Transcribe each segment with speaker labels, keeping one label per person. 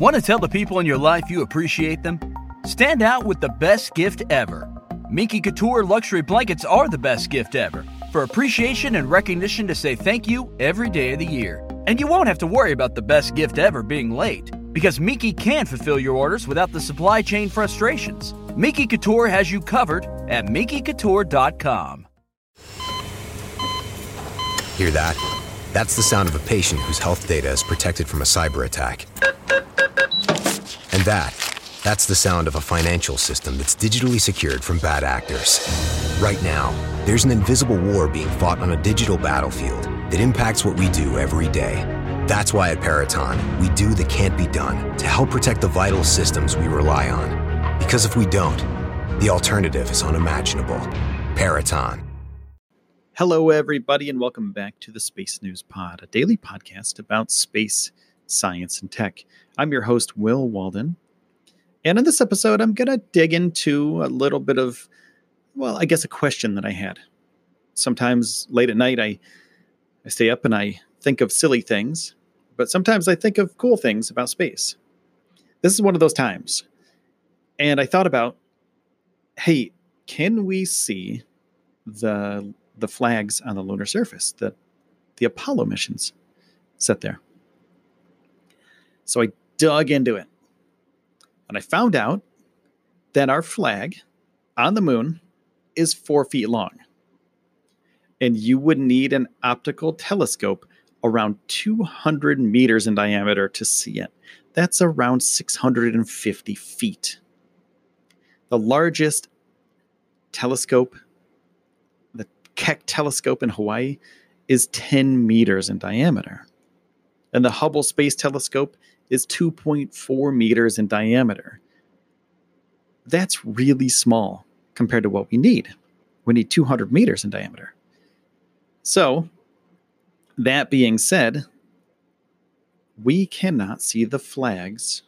Speaker 1: Want to tell the people in your life you appreciate them? Stand out with the best gift ever. Minky Couture luxury blankets are the best gift ever for appreciation and recognition to say thank you every day of the year. And you won't have to worry about the best gift ever being late because Minky can fulfill your orders without the supply chain frustrations. Minky Couture has you covered at minkycouture.com.
Speaker 2: Hear that? That's the sound of a patient whose health data is protected from a cyber attack. That, that's the sound of a financial system that's digitally secured from bad actors. Right now, there's an invisible war being fought on a digital battlefield that impacts what we do every day. That's why at Peraton, we do the can't be done to help protect the vital systems we rely on. Because if we don't, the alternative is unimaginable. Peraton.
Speaker 3: Hello, everybody, and welcome back to the Space News Pod, a daily podcast about space, science, and tech. I'm your host, Will Walden. And in this episode, I'm going to dig into a little bit of, well, I guess a question that I had. Sometimes late at night, I, I stay up and I think of silly things, but sometimes I think of cool things about space. This is one of those times. And I thought about hey, can we see the the flags on the lunar surface that the Apollo missions set there. So I dug into it and I found out that our flag on the moon is four feet long. And you would need an optical telescope around 200 meters in diameter to see it. That's around 650 feet. The largest telescope the Keck telescope in Hawaii is 10 meters in diameter. And the Hubble Space Telescope is 2.4 meters in diameter. That's really small compared to what we need. We need 200 meters in diameter. So, that being said, we cannot see the flags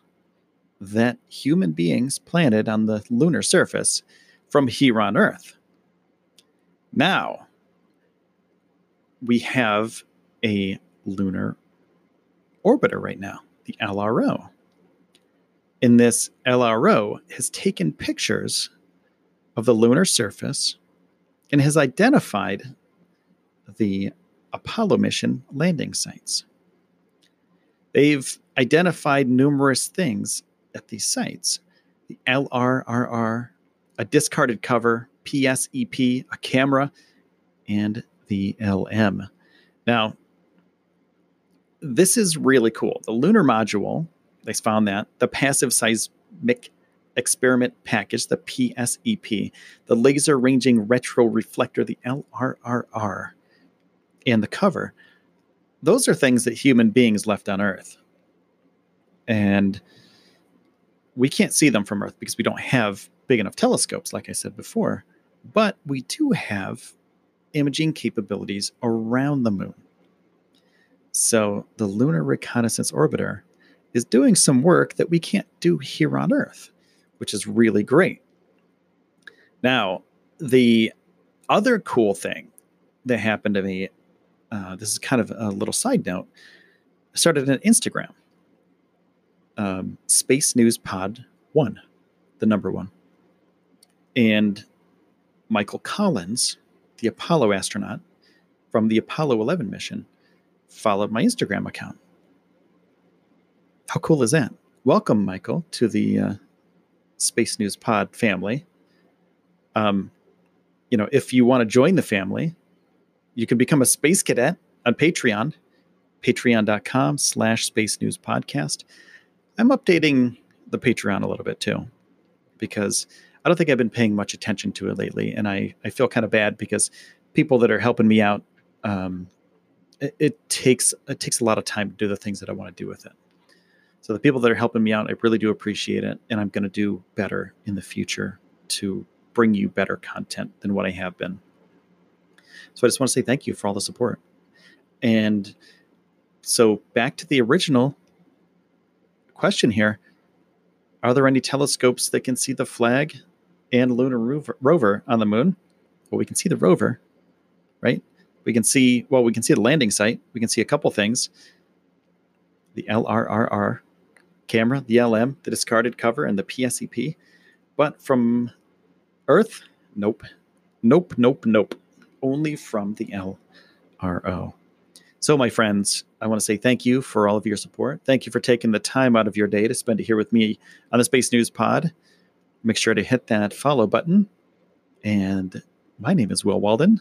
Speaker 3: that human beings planted on the lunar surface from here on Earth. Now, we have a lunar orbiter right now, the LRO. And this LRO has taken pictures of the lunar surface and has identified the Apollo mission landing sites. They've identified numerous things at these sites the LRRR, a discarded cover, PSEP, a camera, and the LM. Now, this is really cool. The lunar module, they found that, the passive seismic experiment package, the PSEP, the laser ranging retro reflector, the LRRR, and the cover. Those are things that human beings left on Earth. And we can't see them from Earth because we don't have big enough telescopes, like I said before. But we do have imaging capabilities around the moon. So the Lunar Reconnaissance Orbiter is doing some work that we can't do here on Earth, which is really great. Now, the other cool thing that happened to me, uh, this is kind of a little side note, I started an Instagram, um, Space News Pod 1, the number one. And Michael Collins, the Apollo astronaut from the Apollo 11 mission, followed my Instagram account. How cool is that? Welcome, Michael, to the uh, Space News Pod family. Um, you know, if you want to join the family, you can become a space cadet on Patreon, patreon.com slash space news podcast. I'm updating the Patreon a little bit too, because I don't think I've been paying much attention to it lately, and I I feel kind of bad because people that are helping me out, um, it, it takes it takes a lot of time to do the things that I want to do with it. So the people that are helping me out, I really do appreciate it, and I'm going to do better in the future to bring you better content than what I have been. So I just want to say thank you for all the support. And so back to the original question here. Are there any telescopes that can see the flag and lunar rover, rover on the moon. Well, we can see the rover, right? We can see, well, we can see the landing site. We can see a couple things the LRRR camera, the LM, the discarded cover, and the PSEP. But from Earth, nope. Nope, nope, nope. Only from the LRO. So, my friends, I want to say thank you for all of your support. Thank you for taking the time out of your day to spend it here with me on the Space News Pod. Make sure to hit that follow button. And my name is Will Walden,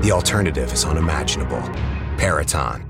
Speaker 2: the alternative is unimaginable. Peraton